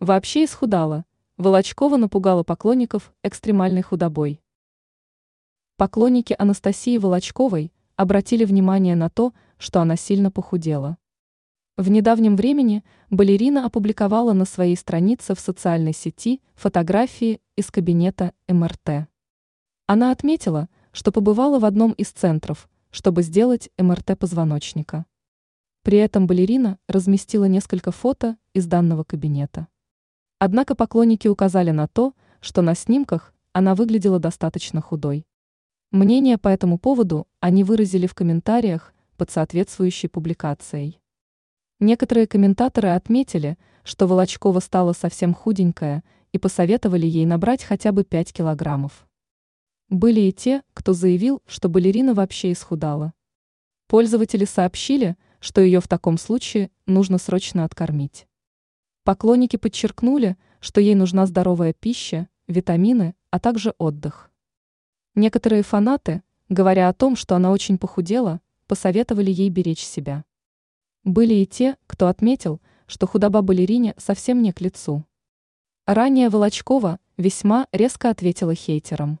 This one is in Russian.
Вообще исхудала. Волочкова напугала поклонников экстремальной худобой. Поклонники Анастасии Волочковой обратили внимание на то, что она сильно похудела. В недавнем времени балерина опубликовала на своей странице в социальной сети фотографии из кабинета МРТ. Она отметила, что побывала в одном из центров, чтобы сделать МРТ позвоночника. При этом балерина разместила несколько фото из данного кабинета. Однако поклонники указали на то, что на снимках она выглядела достаточно худой. Мнение по этому поводу они выразили в комментариях под соответствующей публикацией. Некоторые комментаторы отметили, что Волочкова стала совсем худенькая и посоветовали ей набрать хотя бы 5 килограммов. Были и те, кто заявил, что балерина вообще исхудала. Пользователи сообщили, что ее в таком случае нужно срочно откормить. Поклонники подчеркнули, что ей нужна здоровая пища, витамины, а также отдых. Некоторые фанаты, говоря о том, что она очень похудела, посоветовали ей беречь себя. Были и те, кто отметил, что худоба балерине совсем не к лицу. Ранее Волочкова весьма резко ответила хейтерам.